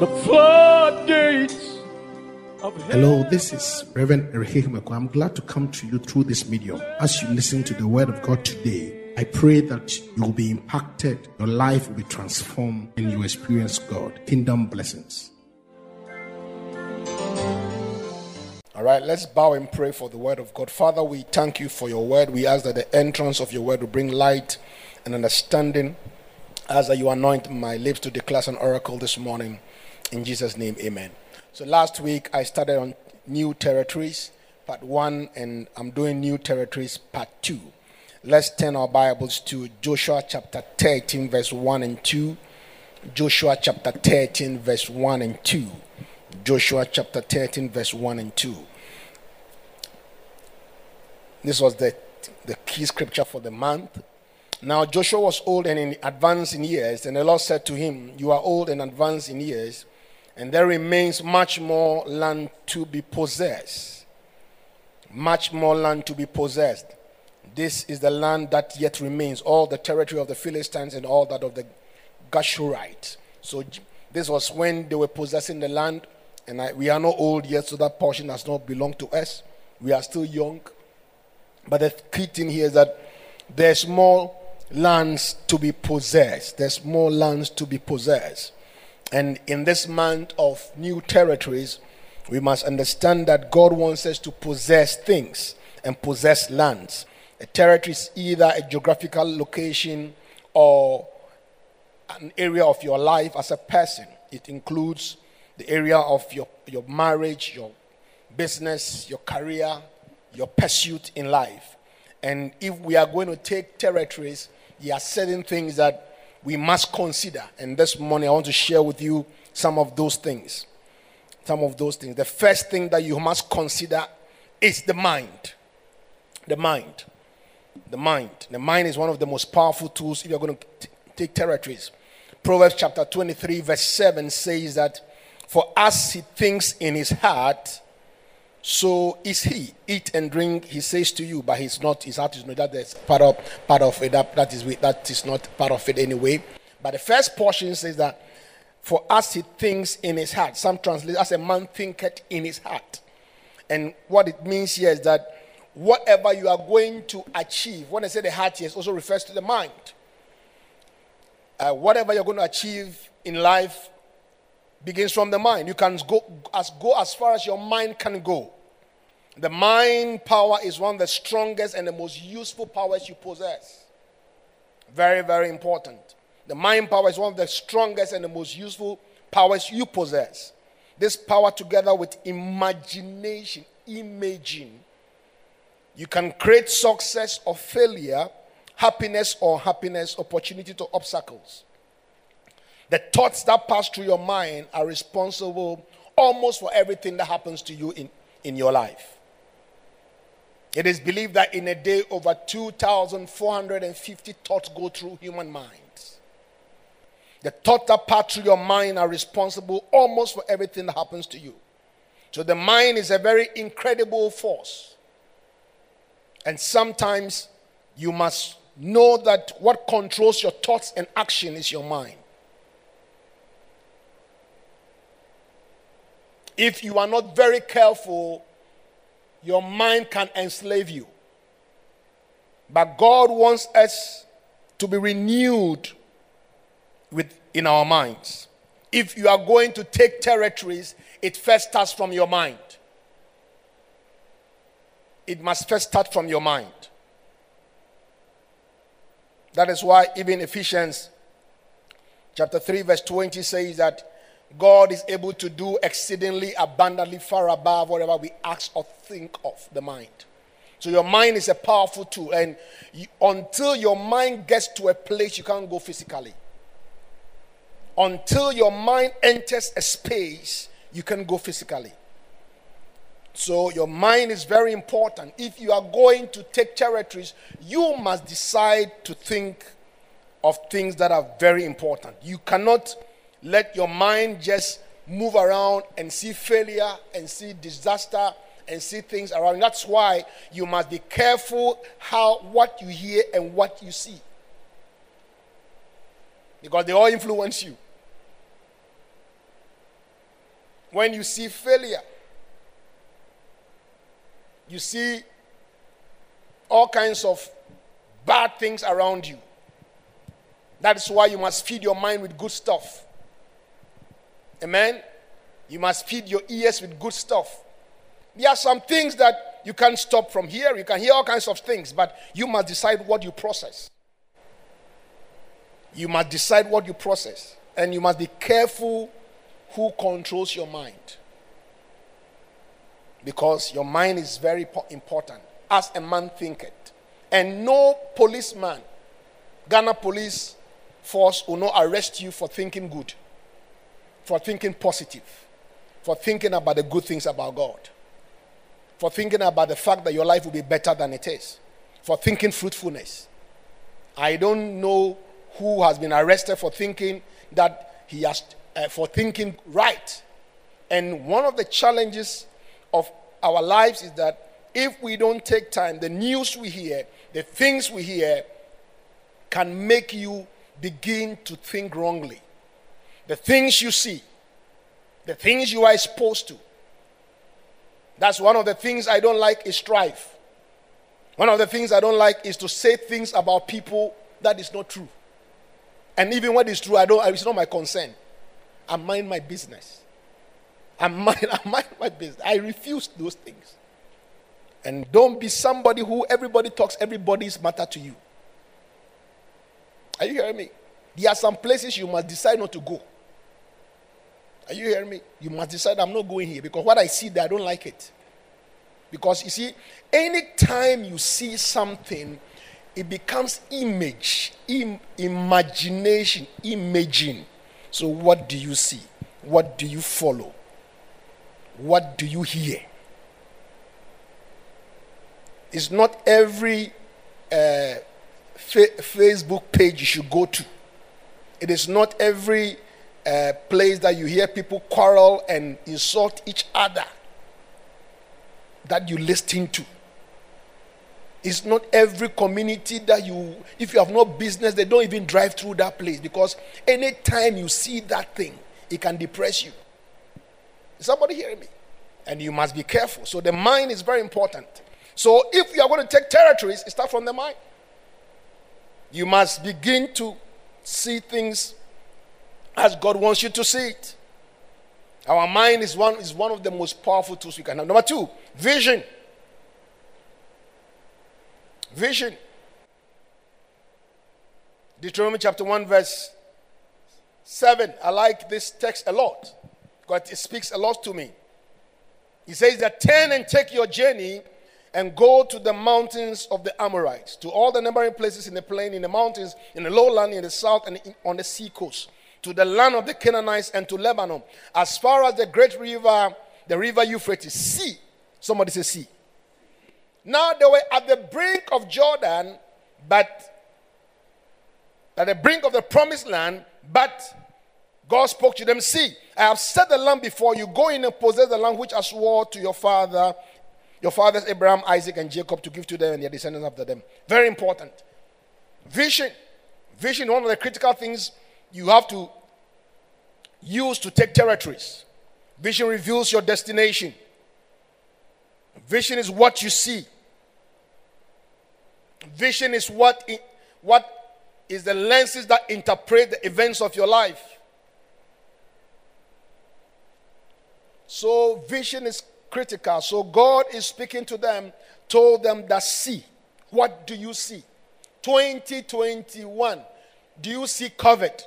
the floodgates of Hello, this is Reverend Erike Himeko. I'm glad to come to you through this medium. As you listen to the word of God today, I pray that you will be impacted, your life will be transformed, and you experience God. Kingdom blessings. All right, let's bow and pray for the word of God. Father, we thank you for your word. We ask that the entrance of your word will bring light and understanding. As that you anoint my lips to declare an oracle this morning. In Jesus' name, amen. So last week I started on new territories, part one, and I'm doing new territories, part two. Let's turn our Bibles to Joshua chapter 13, verse 1 and 2. Joshua chapter 13, verse 1 and 2. Joshua chapter 13, verse 1 and 2. This was the, the key scripture for the month. Now Joshua was old and in advanced in years, and the Lord said to him, You are old and advanced in years, and there remains much more land to be possessed. Much more land to be possessed. This is the land that yet remains, all the territory of the Philistines and all that of the Geshurites. So this was when they were possessing the land, and I, we are not old yet, so that portion does not belong to us. We are still young. But the key thing here is that there's more lands to be possessed. There's more lands to be possessed. And in this month of new territories, we must understand that God wants us to possess things and possess lands. A territory is either a geographical location or an area of your life as a person. It includes the area of your, your marriage, your business, your career, your pursuit in life. And if we are going to take territories, there are certain things that we must consider. And this morning, I want to share with you some of those things. Some of those things. The first thing that you must consider is the mind. The mind. The mind. The mind is one of the most powerful tools if you're going to t- take territories. Proverbs chapter 23, verse 7 says that, For as he thinks in his heart, so is he. Eat and drink, he says to you, but he's not, his heart is not. That part of part of it. That, that is that is not part of it anyway. But the first portion says that for us he thinks in his heart. Some translate as a man thinketh in his heart. And what it means here is that whatever you are going to achieve, when I say the heart it also refers to the mind. Uh, whatever you're going to achieve in life begins from the mind. You can go as go as far as your mind can go. The mind power is one of the strongest and the most useful powers you possess. Very, very important. The mind power is one of the strongest and the most useful powers you possess. This power, together with imagination, imaging, you can create success or failure, happiness or happiness, opportunity to obstacles. The thoughts that pass through your mind are responsible almost for everything that happens to you in, in your life. It is believed that in a day, over 2,450 thoughts go through human minds. The thoughts that pass through your mind are responsible almost for everything that happens to you. So the mind is a very incredible force. And sometimes you must know that what controls your thoughts and action is your mind. If you are not very careful, your mind can enslave you. But God wants us to be renewed with, in our minds. If you are going to take territories, it first starts from your mind. It must first start from your mind. That is why even Ephesians chapter 3 verse 20 says that God is able to do exceedingly abundantly far above whatever we ask or think of the mind. So your mind is a powerful tool, and you, until your mind gets to a place you can't go physically, until your mind enters a space you can go physically. So your mind is very important. If you are going to take territories, you must decide to think of things that are very important. You cannot let your mind just move around and see failure and see disaster and see things around. That's why you must be careful how what you hear and what you see. Because they all influence you. when you see failure, you see all kinds of bad things around you. That's why you must feed your mind with good stuff. Amen. You must feed your ears with good stuff. There are some things that you can't stop from here. You can hear all kinds of things, but you must decide what you process. You must decide what you process. And you must be careful who controls your mind. Because your mind is very important. As a man thinketh. And no policeman, Ghana police force will not arrest you for thinking good, for thinking positive, for thinking about the good things about God, for thinking about the fact that your life will be better than it is, for thinking fruitfulness. I don't know who has been arrested for thinking that he has, uh, for thinking right. And one of the challenges of our lives is that if we don't take time, the news we hear, the things we hear, can make you begin to think wrongly. The things you see, the things you are exposed to. That's one of the things I don't like is strife. One of the things I don't like is to say things about people that is not true. And even when it's true, I don't it's not my concern. I mind my business. I mind, I mind my business. I refuse those things. And don't be somebody who everybody talks, everybody's matter to you. Are you hearing me? There are some places you must decide not to go. Are you hearing me? You must decide I'm not going here because what I see there, I don't like it. Because you see, anytime you see something, it becomes image, Im- imagination, imaging. So, what do you see? What do you follow? What do you hear? It's not every uh, fa- Facebook page you should go to. It is not every uh, place that you hear people quarrel and insult each other that you listen to. It's not every community that you, if you have no business, they don't even drive through that place because anytime you see that thing, it can depress you. Is somebody hearing me? And you must be careful. So the mind is very important. So if you are going to take territories, start from the mind. You must begin to see things as God wants you to see it. Our mind is one, is one of the most powerful tools we can have. Number two, vision. Vision. Deuteronomy chapter 1, verse 7. I like this text a lot because it speaks a lot to me. He says that turn and take your journey and go to the mountains of the Amorites, to all the neighboring places in the plain, in the mountains, in the lowland, in the south, and on the sea coast to the land of the Canaanites and to Lebanon, as far as the great river, the river Euphrates. See. Somebody say, see. Now they were at the brink of Jordan, but at the brink of the promised land, but God spoke to them, See, I have set the land before you. Go in and possess the land which I swore to your father, your fathers Abraham, Isaac, and Jacob to give to them and their descendants after them. Very important. Vision. Vision, one of the critical things you have to use to take territories. Vision reveals your destination. Vision is what you see. Vision is what, what is the lenses that interpret the events of your life. So, vision is critical. So, God is speaking to them, told them that see. What do you see? 2021. Do you see COVID?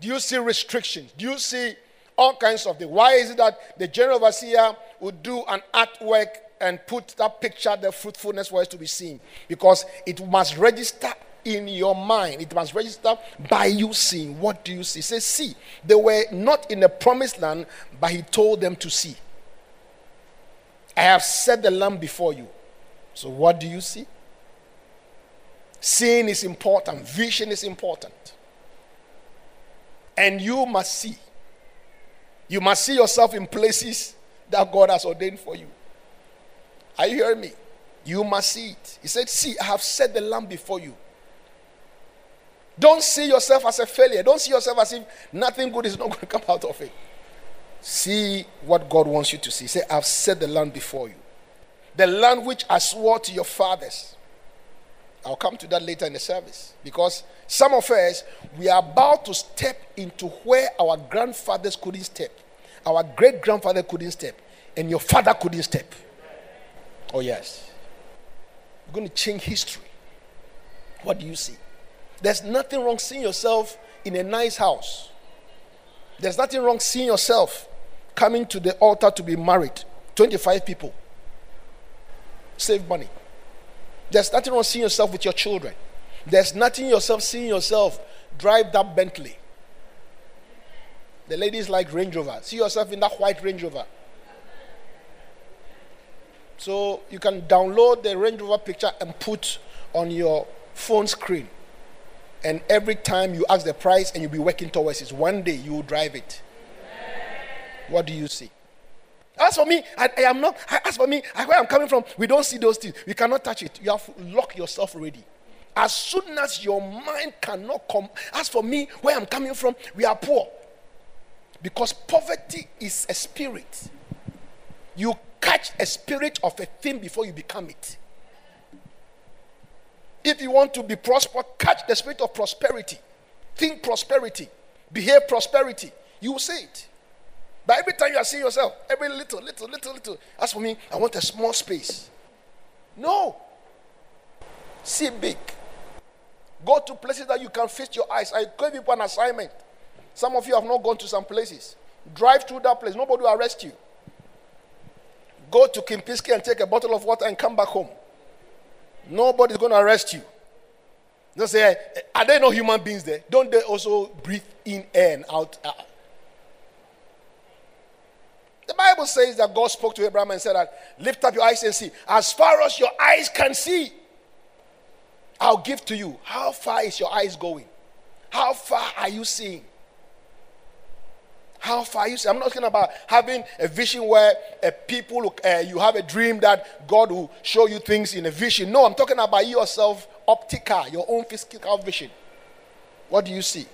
Do you see restrictions? Do you see all kinds of things? Why is it that the general overseer would do an artwork and put that picture, the fruitfulness was to be seen? Because it must register in your mind. It must register by you seeing. What do you see? Say, see. They were not in the promised land, but he told them to see. I have set the lamb before you. So what do you see? Seeing is important, vision is important. And you must see. You must see yourself in places that God has ordained for you. Are you hearing me? You must see it. He said, See, I have set the lamb before you. Don't see yourself as a failure. Don't see yourself as if nothing good is not going to come out of it. See what God wants you to see. Say, I've set the land before you. The land which I swore to your fathers. I'll come to that later in the service. Because some of us, we are about to step into where our grandfathers couldn't step, our great grandfather couldn't step, and your father couldn't step. Oh, yes. You're going to change history. What do you see? There's nothing wrong seeing yourself in a nice house. There's nothing wrong seeing yourself coming to the altar to be married. 25 people. Save money. There's nothing wrong seeing yourself with your children. There's nothing yourself seeing yourself drive that Bentley. The ladies like Range Rover. See yourself in that white Range Rover. So you can download the Range Rover picture and put on your phone screen. And every time you ask the price and you'll be working towards it, one day you will drive it. What do you see? As for me, I, I am not. As for me, I, where I'm coming from, we don't see those things. We cannot touch it. You have locked yourself already. As soon as your mind cannot come. As for me, where I'm coming from, we are poor. Because poverty is a spirit. You catch a spirit of a thing before you become it. If you want to be prosper, catch the spirit of prosperity. Think prosperity. Behave prosperity. You will see it. But every time you are seeing yourself, every little, little, little, little. As for me, I want a small space. No. See big. Go to places that you can feast your eyes. I gave you an assignment. Some of you have not gone to some places. Drive through that place. Nobody will arrest you. Go to Kempinski and take a bottle of water and come back home. Nobody's going to arrest you. Don't say, eh, eh, are there no human beings there? Don't they also breathe in air and out? Uh, the Bible says that God spoke to Abraham and said that lift up your eyes and see. As far as your eyes can see, I'll give to you. How far is your eyes going? How far are you seeing? How far you see? I'm not talking about having a vision where a people uh, you have a dream that God will show you things in a vision. No, I'm talking about yourself, optica, your own physical vision. What do you see?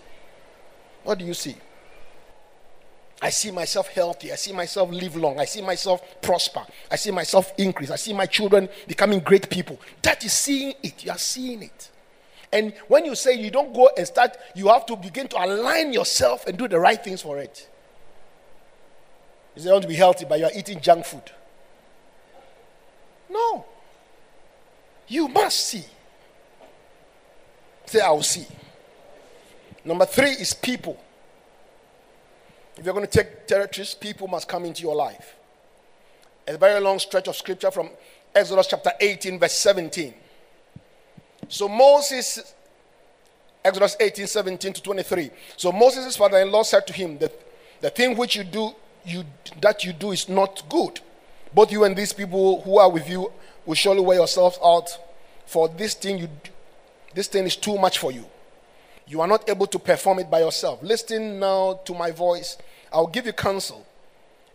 What do you see? I see myself healthy. I see myself live long. I see myself prosper. I see myself increase. I see my children becoming great people. That is seeing it. You are seeing it. And when you say you don't go and start, you have to begin to align yourself and do the right things for it. You say you want to be healthy, but you are eating junk food. No. You must see. Say, I will see. Number three is people. If you're going to take territories, people must come into your life. A very long stretch of scripture from Exodus chapter 18, verse 17. So Moses, Exodus 18, 17 to 23. So Moses' father in law said to him, the, the thing which you do you that you do is not good. Both you and these people who are with you will surely wear yourselves out, for this thing you this thing is too much for you. You are not able to perform it by yourself. Listen now to my voice. I'll give you counsel,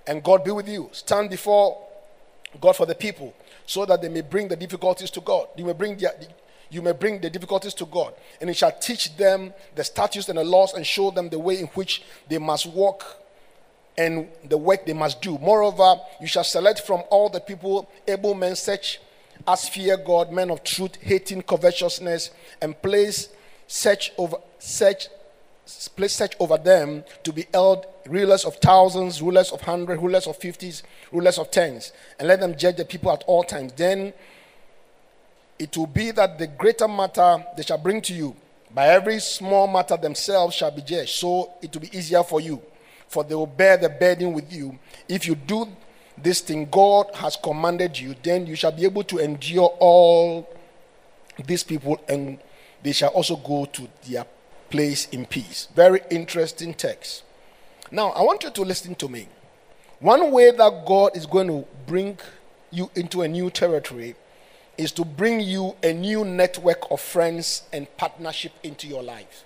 and God be with you. Stand before God for the people, so that they may bring the difficulties to God. You may bring the, you may bring the difficulties to God, and He shall teach them the statutes and the laws, and show them the way in which they must walk and the work they must do. Moreover, you shall select from all the people able men such as fear God, men of truth, hating covetousness, and place such over such place such over them to be held rulers of thousands, rulers of hundreds, rulers of fifties, rulers of tens, and let them judge the people at all times. Then it will be that the greater matter they shall bring to you, by every small matter themselves shall be judged. So it will be easier for you for they will bear the burden with you. If you do this thing God has commanded you, then you shall be able to endure all these people and they shall also go to their place in peace. Very interesting text. Now, I want you to listen to me. One way that God is going to bring you into a new territory is to bring you a new network of friends and partnership into your life.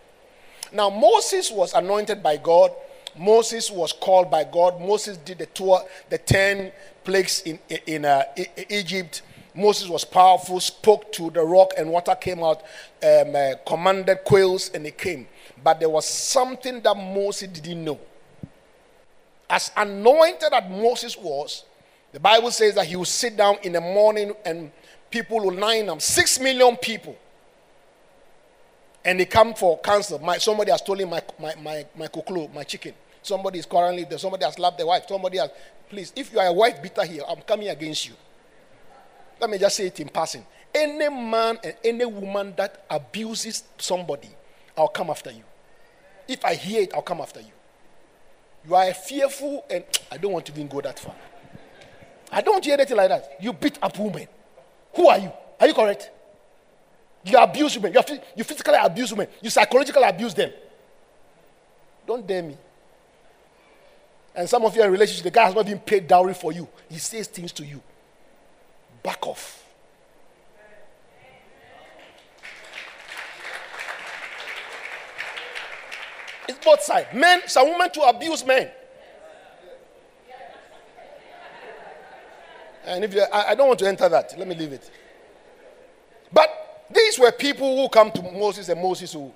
Now, Moses was anointed by God Moses was called by God. Moses did the tour, the 10 plagues in, in uh, Egypt. Moses was powerful, spoke to the rock, and water came out, um, uh, commanded quails, and it came. But there was something that Moses didn't know. as anointed as Moses was, the Bible says that he will sit down in the morning and people will line up. Six million people. And they come for counsel. My, somebody has stolen my, my, my, my kuklu, my chicken. Somebody is quarreling there. Somebody has slapped the wife. Somebody has. Please, if you are a wife beater here, I'm coming against you. Let me just say it in passing. Any man and any woman that abuses somebody, I'll come after you. If I hear it, I'll come after you. You are fearful, and I don't want to even go that far. I don't hear anything like that. You beat up women. Who are you? Are you correct? You abuse women. You, you physically abuse women. You psychologically abuse them. Don't dare me. And some of you are in relationship, the guy has not been paid dowry for you. He says things to you. Back off. It's both sides. Men, some women to abuse men. And if you, I, I don't want to enter that, let me leave it. But these were people who come to Moses, and Moses who,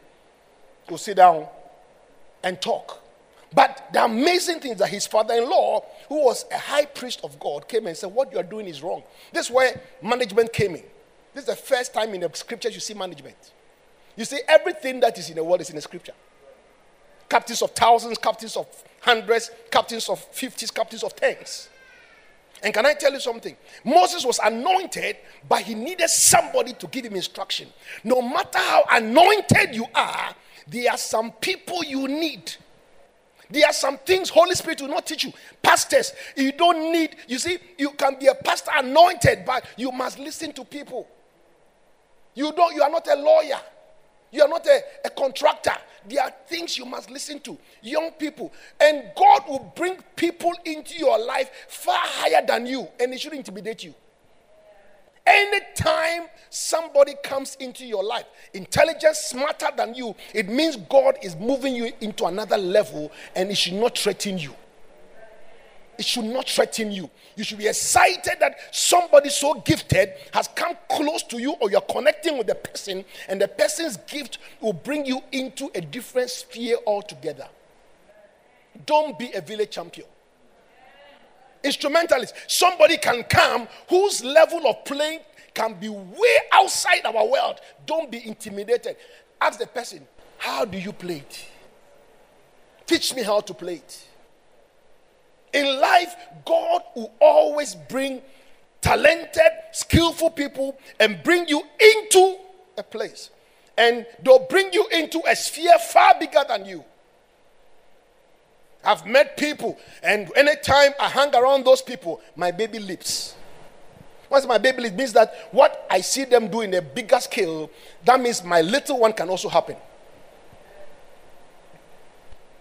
who sit down and talk. But the amazing thing is that his father in law, who was a high priest of God, came and said, What you are doing is wrong. This is where management came in. This is the first time in the scriptures you see management. You see, everything that is in the world is in the scripture captains of thousands, captains of hundreds, captains of fifties, captains of tens. And can I tell you something? Moses was anointed, but he needed somebody to give him instruction. No matter how anointed you are, there are some people you need. There are some things Holy Spirit will not teach you. Pastors, you don't need, you see, you can be a pastor anointed, but you must listen to people. You don't, you are not a lawyer. You are not a, a contractor. There are things you must listen to. Young people. And God will bring people into your life far higher than you, and it shouldn't intimidate you. Anytime somebody comes into your life, intelligent, smarter than you, it means God is moving you into another level and it should not threaten you. It should not threaten you. You should be excited that somebody so gifted has come close to you or you're connecting with the person, and the person's gift will bring you into a different sphere altogether. Don't be a village champion. Instrumentalist. Somebody can come whose level of playing can be way outside our world. Don't be intimidated. Ask the person, How do you play it? Teach me how to play it. In life, God will always bring talented, skillful people and bring you into a place. And they'll bring you into a sphere far bigger than you. I've met people, and anytime I hang around those people, my baby leaps. Once my baby leaps, means that what I see them do in a bigger scale, that means my little one can also happen.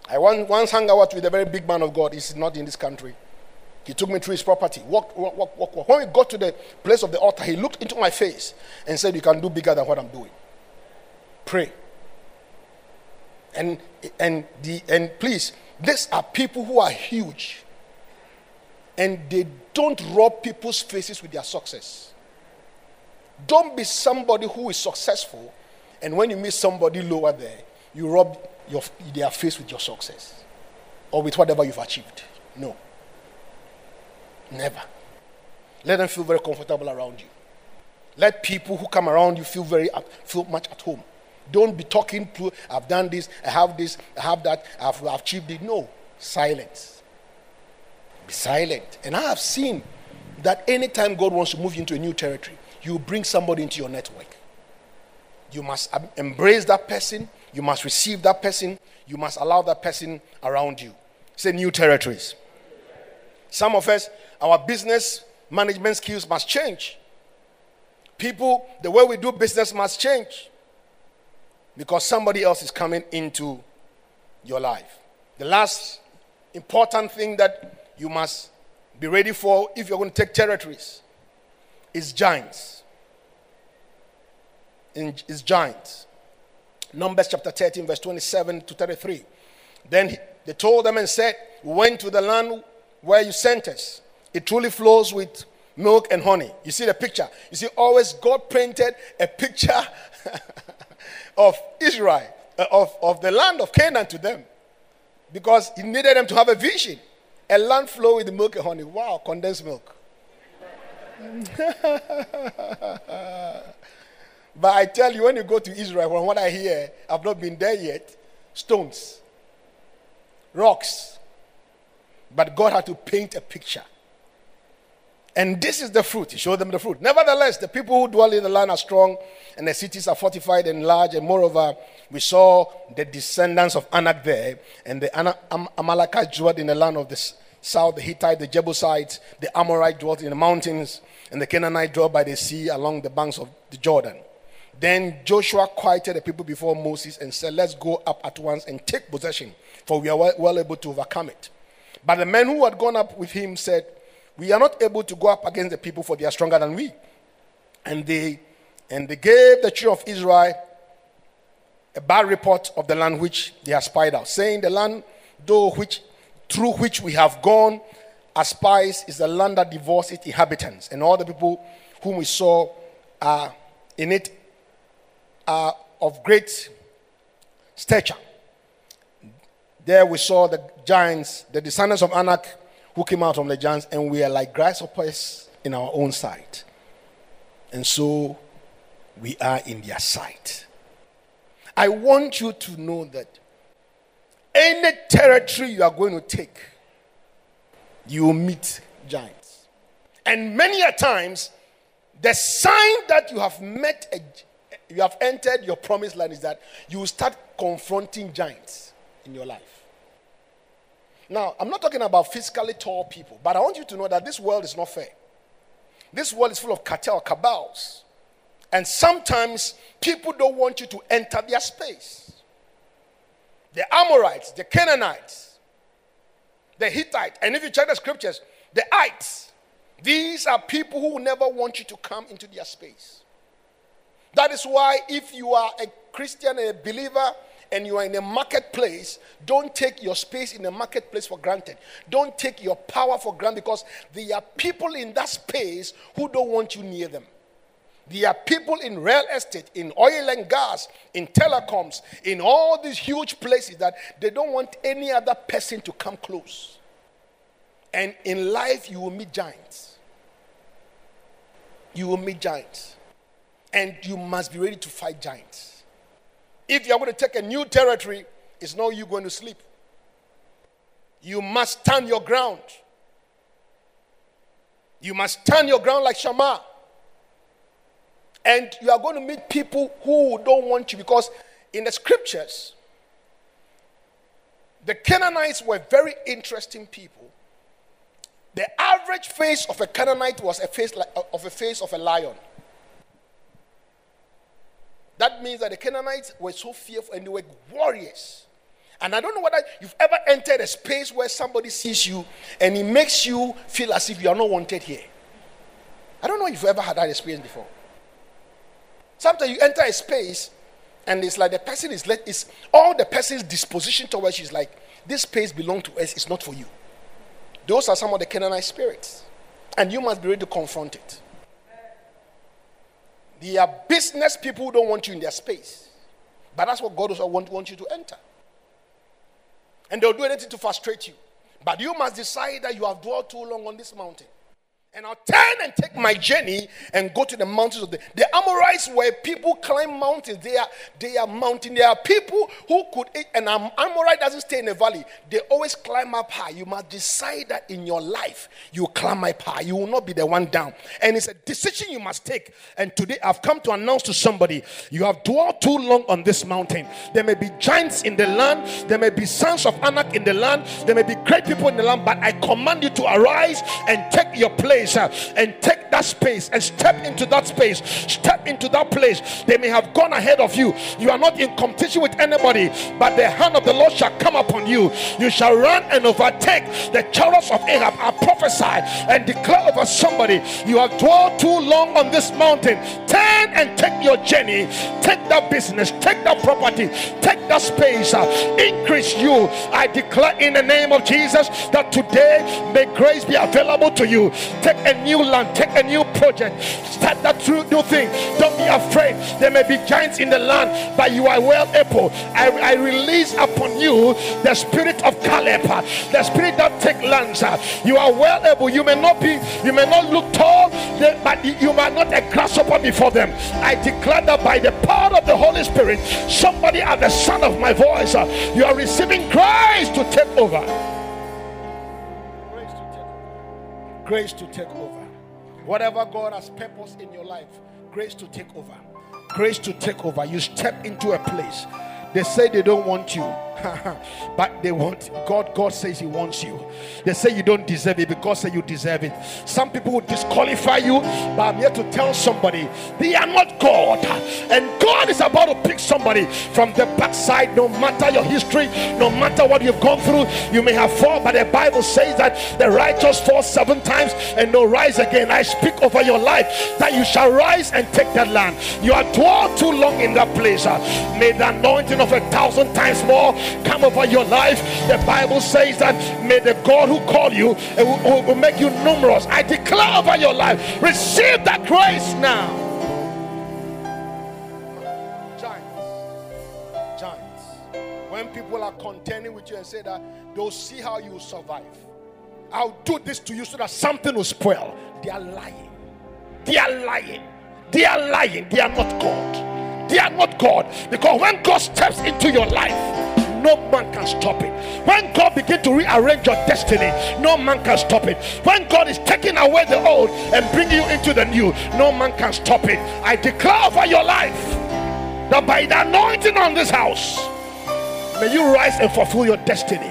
I once once hung out with a very big man of God. He's not in this country. He took me through his property. Walk, walk, walk, walk. When we got to the place of the altar, he looked into my face and said, You can do bigger than what I'm doing. Pray. And and the and please, these are people who are huge. And they don't rub people's faces with their success. Don't be somebody who is successful, and when you meet somebody lower there, you rub your, they are faced with your success or with whatever you've achieved. No. Never. Let them feel very comfortable around you. Let people who come around you feel very feel much at home. Don't be talking to I've done this, I have this, I have that, I've, I've achieved it. No. Silence. Be silent. And I have seen that anytime God wants to move you into a new territory, you bring somebody into your network. You must embrace that person you must receive that person. You must allow that person around you. Say new territories. Some of us, our business management skills must change. People, the way we do business must change because somebody else is coming into your life. The last important thing that you must be ready for if you're going to take territories is giants. Is giants. Numbers chapter 13, verse 27 to 33. Then they told them and said, We went to the land where you sent us. It truly flows with milk and honey. You see the picture. You see, always God painted a picture of Israel, uh, of, of the land of Canaan to them, because He needed them to have a vision. A land flow with milk and honey. Wow, condensed milk. but I tell you, when you go to Israel, from what I hear, I've not been there yet, stones, rocks. But God had to paint a picture. And this is the fruit. He showed them the fruit. Nevertheless, the people who dwell in the land are strong, and the cities are fortified and large. And moreover, we saw the descendants of Anak there, and the Am- Amalekites dwelt in the land of the south, the Hittite, the Jebusites, the Amorite dwelt in the mountains, and the Canaanite dwelt by the sea along the banks of the Jordan. Then Joshua quieted the people before Moses and said, Let's go up at once and take possession, for we are well, well able to overcome it. But the men who had gone up with him said, We are not able to go up against the people, for they are stronger than we. And they and they gave the children of Israel a bad report of the land which they had spied out, saying, The land though which through which we have gone as spies is the land that devours its inhabitants, and all the people whom we saw are in it are of great stature. There we saw the giants, the descendants of Anak, who came out from the giants, and we are like grasshoppers in our own sight. And so we are in their sight. I want you to know that any territory you are going to take, you will meet giants. And many a times, the sign that you have met, a, you have entered your promised land is that you will start confronting giants in your life. Now, I'm not talking about physically tall people, but I want you to know that this world is not fair. This world is full of cartel, cabals. And sometimes people don't want you to enter their space the Amorites, the Canaanites, the Hittites, and if you check the scriptures, the ites. These are people who never want you to come into their space. That is why, if you are a Christian a believer and you are in a marketplace, don't take your space in the marketplace for granted. Don't take your power for granted because there are people in that space who don't want you near them. There are people in real estate, in oil and gas, in telecoms, in all these huge places that they don't want any other person to come close. And in life, you will meet giants. You will meet giants. And you must be ready to fight giants. If you are going to take a new territory, it's not you going to sleep. You must stand your ground. You must stand your ground like Shammah. And you are going to meet people who don't want you because in the scriptures, the Canaanites were very interesting people. The average face of a Canaanite was a face like, uh, of a face of a lion. That means that the Canaanites were so fearful and they were warriors. And I don't know whether you've ever entered a space where somebody sees you and it makes you feel as if you are not wanted here. I don't know if you've ever had that experience before. Sometimes you enter a space and it's like the person is let is all the person's disposition towards you is like this space belongs to us, it's not for you. Those are some of the Canaanite spirits. And you must be ready to confront it. They are business people who don't want you in their space. But that's what God also want, want you to enter. And they'll do anything to frustrate you. But you must decide that you have dwelt too long on this mountain. And I'll turn and take my journey and go to the mountains of the. The Amorites were people climb mountains. They are they are mountain. There are people who could and an Amorite doesn't stay in a valley. They always climb up high. You must decide that in your life you climb up high. You will not be the one down. And it's a decision you must take. And today I've come to announce to somebody: you have dwelt too long on this mountain. There may be giants in the land. There may be sons of Anak in the land. There may be great people in the land. But I command you to arise and take your place uh, and take that space and step into that space. Step into that place. They may have gone ahead of you. You are not in competition with anybody, but the hand of the Lord shall come upon you. You shall run and overtake the chariots of Ahab. I prophesy and declare over somebody you have dwelt too long on this mountain. Turn and take your journey. Take that business, take that property, take that space. Uh, increase you. I declare in the name of Jesus that today may grace be available to you. Take take a new land, take a new project. Start that new thing. Don't be afraid. There may be giants in the land, but you are well able. I, I release upon you the spirit of Caleb, the spirit that take lands. You are well able. You may not be, you may not look tall, but you might not a grasshopper before them. I declare that by the power of the Holy Spirit, somebody at the sound of my voice, you are receiving Christ to take over. Grace to take over. Whatever God has purpose in your life, grace to take over. Grace to take over. You step into a place. They say they don't want you. but they want God. God says He wants you. They say you don't deserve it, because you deserve it. Some people will disqualify you, but I'm here to tell somebody they are not God, and God is about to pick somebody from the backside. No matter your history, no matter what you've gone through, you may have fallen, but the Bible says that the righteous fall seven times and no rise again. I speak over your life that you shall rise and take that land. You are dwelt too long in that place. May the anointing of a thousand times more come over your life. The Bible says that may the God who called you eh, will, will make you numerous. I declare over your life, receive that grace now. Giants. Giants. When people are contending with you and say that they'll see how you survive. I'll do this to you so that something will spoil. They are lying. They are lying. They are lying. They are not God. They are not God. Because when God steps into your life, no man can stop it. When God begins to rearrange your destiny, no man can stop it. When God is taking away the old and bringing you into the new, no man can stop it. I declare over your life that by the anointing on this house, may you rise and fulfill your destiny.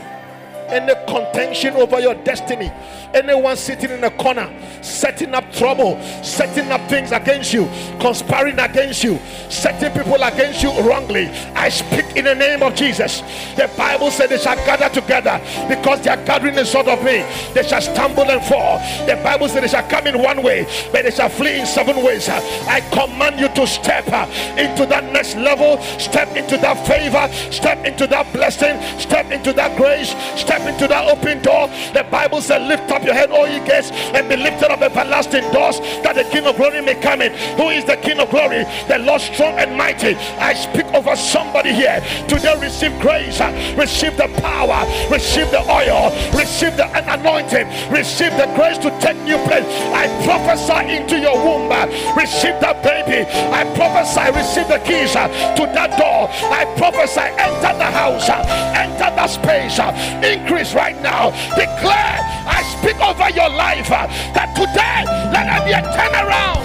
Any contention over your destiny anyone sitting in a corner, setting up trouble, setting up things against you, conspiring against you, setting people against you wrongly, I speak in the name of Jesus. The Bible said they shall gather together because they are gathering in sort of me. They shall stumble and fall. The Bible said they shall come in one way, but they shall flee in seven ways. I command you to step uh, into that next level, step into that favor, step into that blessing, step into that grace, step into that open door. The Bible said, lift up your head, all ye gates, and be lifted up everlasting doors, that the King of glory may come in. Who is the King of glory? The Lord strong and mighty. I speak over somebody here. Today, receive grace, receive the power, receive the oil, receive the anointing, receive the grace to take new place. I prophesy into your womb, receive that baby. I prophesy, receive the keys to that door. I prophesy, enter the house, enter the space, increase right now. Declare, I speak over your life uh, that today let there be a turnaround.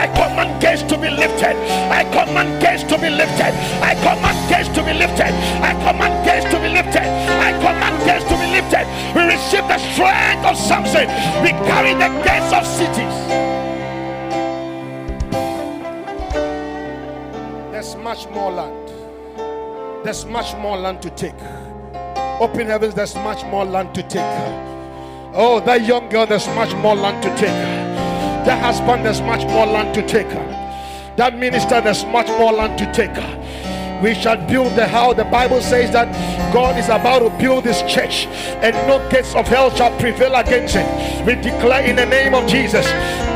I command gates to be lifted. I command gates to be lifted. I command gates to be lifted. Samson. We carry the gates of cities. There's much more land. There's much more land to take. Open heavens, there's much more land to take. Oh, that young girl, there's much more land to take. That husband, there's much more land to take. That minister, there's much more land to take we shall build the house. The Bible says that God is about to build this church, and no gates of hell shall prevail against it. We declare in the name of Jesus,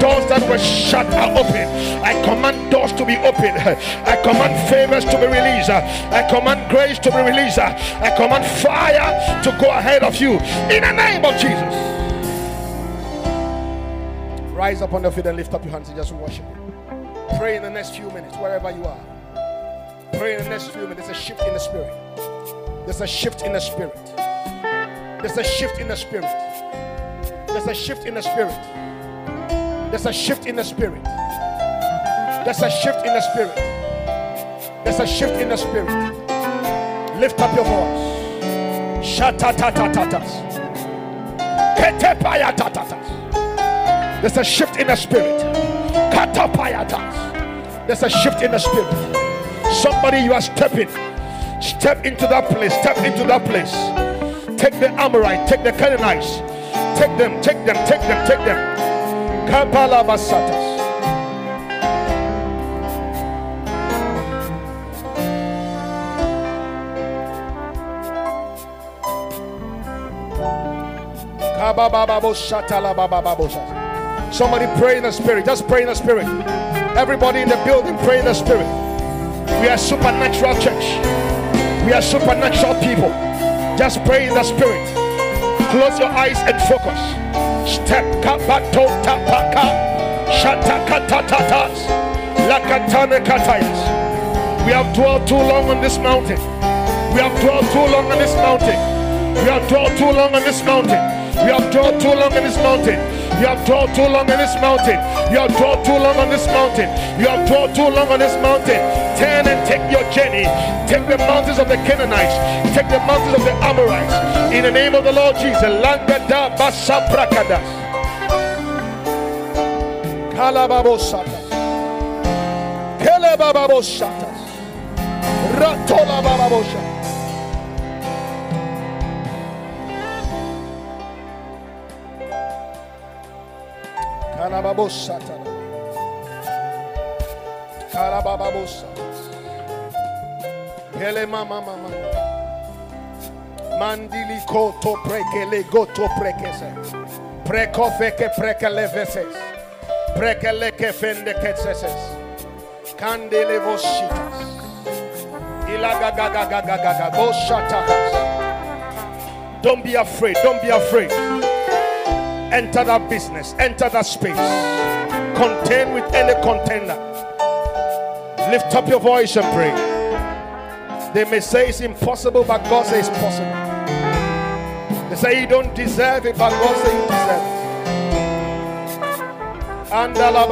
doors that were shut are open. I command doors to be opened. I command favors to be released. I command grace to be released. I command fire to go ahead of you in the name of Jesus. Rise up on your feet and lift up your hands and just worship. Pray in the next few minutes, wherever you are. Pray in the next few minutes. A shift in the spirit. There's a shift in the spirit. There's a shift in the spirit. There's a shift in the spirit. There's a shift in the spirit. There's a shift in the spirit. There's a shift in the spirit. Lift up your voice. Shatatatatas. There's a shift in the spirit. Katapayatas. There's a shift in the spirit. Somebody, you are stepping. Step into that place. Step into that place. Take the Amorite, take the Canaanites. Take them, take them, take them, take them. Kapalabasatas. Somebody pray in the spirit. Just pray in the spirit. Everybody in the building, pray in the spirit. We are supernatural church. We are supernatural people. Just pray in the spirit. Close your eyes and focus. Step kapato tapaka. Shatakatatatas. Lakatane katayas. We have dwelt too long on this mountain. We have dwelt too long on this mountain. We have dwelt too long on this mountain. You have dwelt too long in this mountain. You have dwelt too long on this mountain. You have dwelt too long on this mountain. You have dwelt too long on this mountain. Turn and take your journey. Take the mountains of the Canaanites. Take the mountains of the Amorites. In the name of the Lord Jesus. Langada basaprakadas. Kalababosatas. Ratola bababosha. Kalababosa. Kalababosa. Hele mama mama. Mandili koto goto prekese. Fende ketseses. Kandele voshitas. Don't be afraid. Don't be afraid. Enter that business, enter that space. Contend with any contender. Lift up your voice and pray. They may say it's impossible, but God says it's possible. They say you don't deserve it, but God says you deserve it. Andala